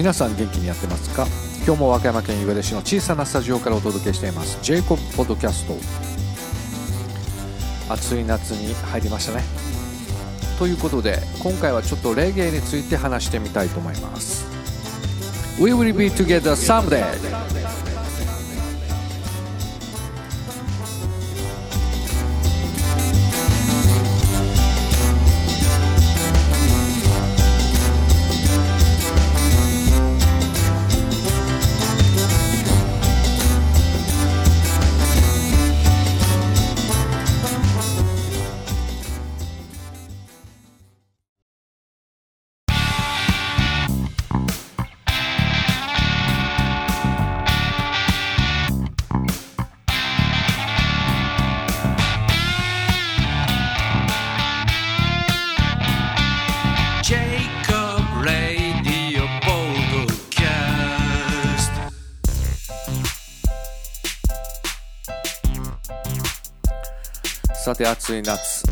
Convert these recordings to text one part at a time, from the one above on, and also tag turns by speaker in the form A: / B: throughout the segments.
A: 皆さん元気にやってますか？今日も和歌山県岩出市の小さなスタジオからお届けしています。ジェイコブポッドキャスト暑い夏に入りましたね。ということで今回はちょっとレゲエについて話してみたいと思います。We will be together someday て暑い夏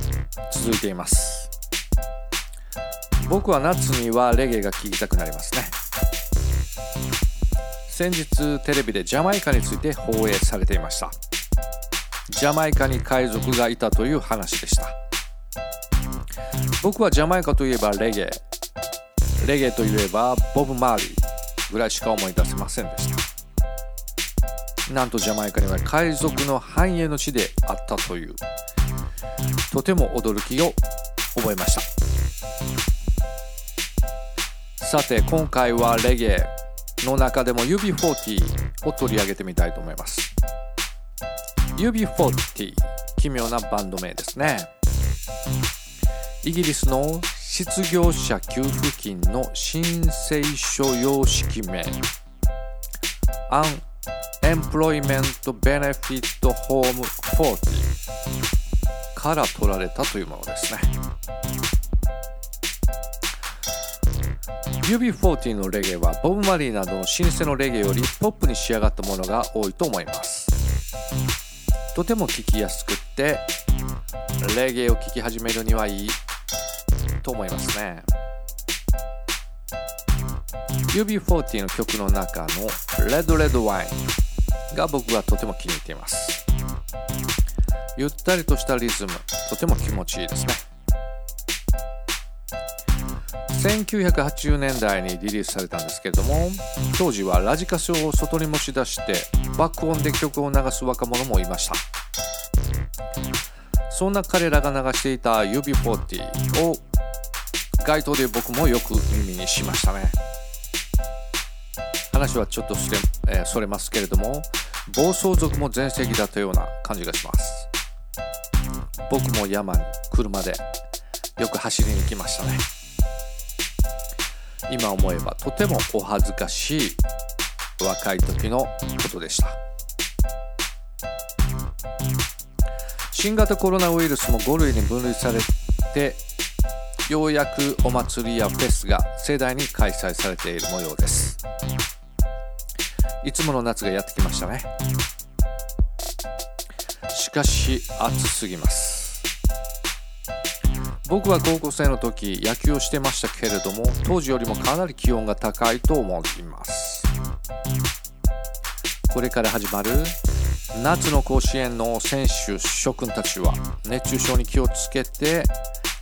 A: 続いています。僕は夏にはレゲエが聴きたくなりますね。先日テレビでジャマイカについて放映されていました。ジャマイカに海賊がいたという話でした。僕はジャマイカといえばレゲエ。レゲエといえばボブ・マーリーぐらいしか思い出せませんでした。なんとジャマイカには海賊の繁栄の地であったという。とても驚きを覚えました。さて今回はレゲエの中でも UB40 を取り上げてみたいと思います。UB40 奇妙なバンド名ですね。イギリスの失業者給付金の申請書様式名。Unemployment Benefit Home 40から取られたというものですね。UB40 のレゲエはボブ・マリーなどの老舗のレゲエよりポップに仕上がったものが多いと思います。とても聴きやすくってレゲエを聴き始めるにはいいと思いますね。UB40 の曲の中の Red Red Wine が僕はとても気に入っています。ゆったりとしたリズム。とても気持ちいいですね。1980年代にリリースされたんですけれども当時はラジカセを外に持ち出して爆音で曲を流す若者もいました。そんな彼らが流していた UB40 を街頭で僕もよく耳にしましたね。話はちょっとそれ,、えー、それますけれども暴走族も全盛期だったような感じがします。僕も山に車でよく走りに行きましたね。今思えばとてもお恥ずかしい若い時のことでした。新型コロナウイルスも5類に分類されてようやくお祭りやフェスが盛大に開催されている模様です。いつもの夏がやってきましたね。しかし暑すぎます。僕は高校生の時野球をしてましたけれども当時よりもかなり気温が高いと思います。これから始まる夏の甲子園の選手諸君たちは熱中症に気をつけて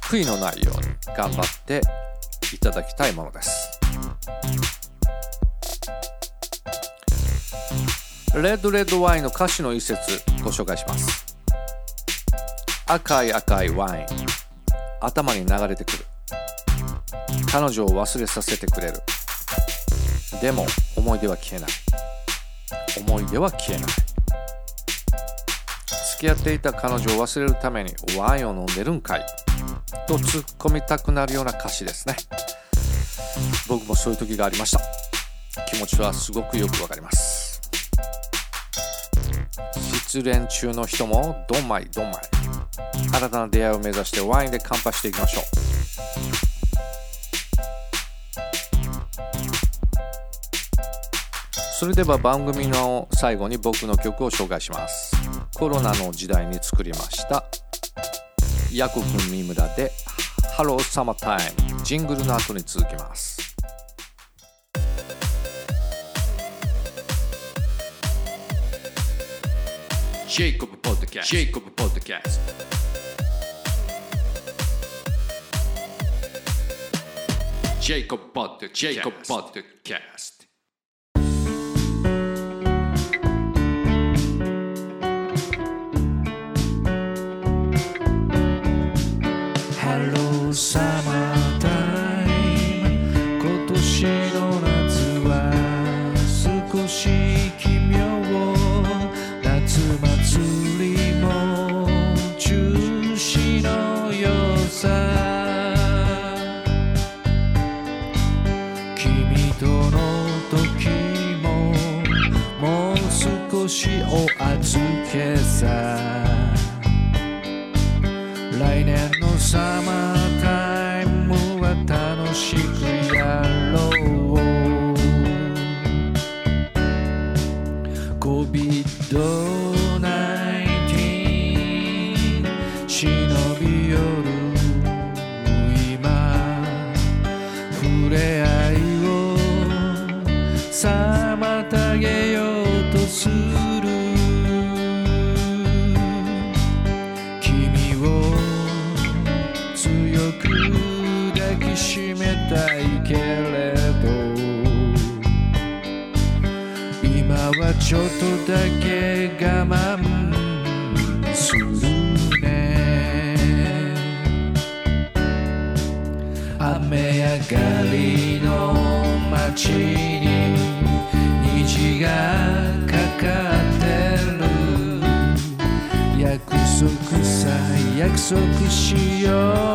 A: 悔いのないように頑張っていただきたいものです。レッドレッドワインの歌詞の一節ご紹介します。赤い赤いワイン。頭に流れてくる。彼女を忘れさせてくれる。でも思い出は消えない。思い出は消えない。付き合っていた彼女を忘れるためにワインを飲んでるんかい。と突っ込みたくなるような歌詞ですね。僕もそういう時がありました。気持ちはすごくよくわかります。失恋中の人もドンマイドンマイ新たな出会いを目指してワインで乾杯していきましょう。それでは番組の最後に僕の曲を紹介します。コロナの時代に作りました。ヤコミ三村で「ハローサマータイム」ジングルの後に続きます。
B: ジェイコブ Podcast.。ジェ
A: イコポッドジェイコポッドキャスト Hello summertime 今年の夏は少し預けちょっとだけ我慢するね。雨上がりの街に虹がかかってる。約束さ約束しよ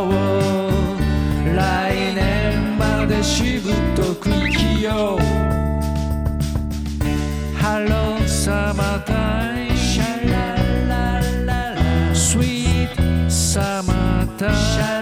A: う。来年までしぶとマ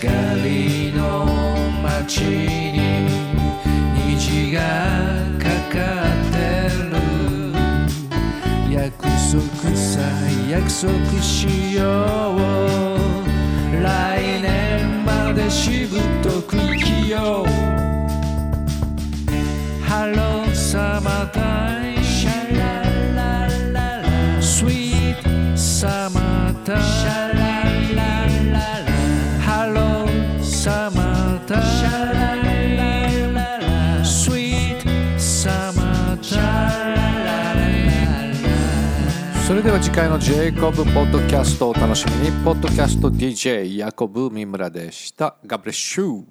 A: 雨上がりの街に虹がかかってる。約束さ約束しよう。来年までしぶとく生きよう。 Hello summertime シャララララ。スイートサマータイム
B: それでは次回のジェイコブポッドキャストをお楽しみに。ポッドキャスト DJ ヤコブ三村でした。ガブレッシュ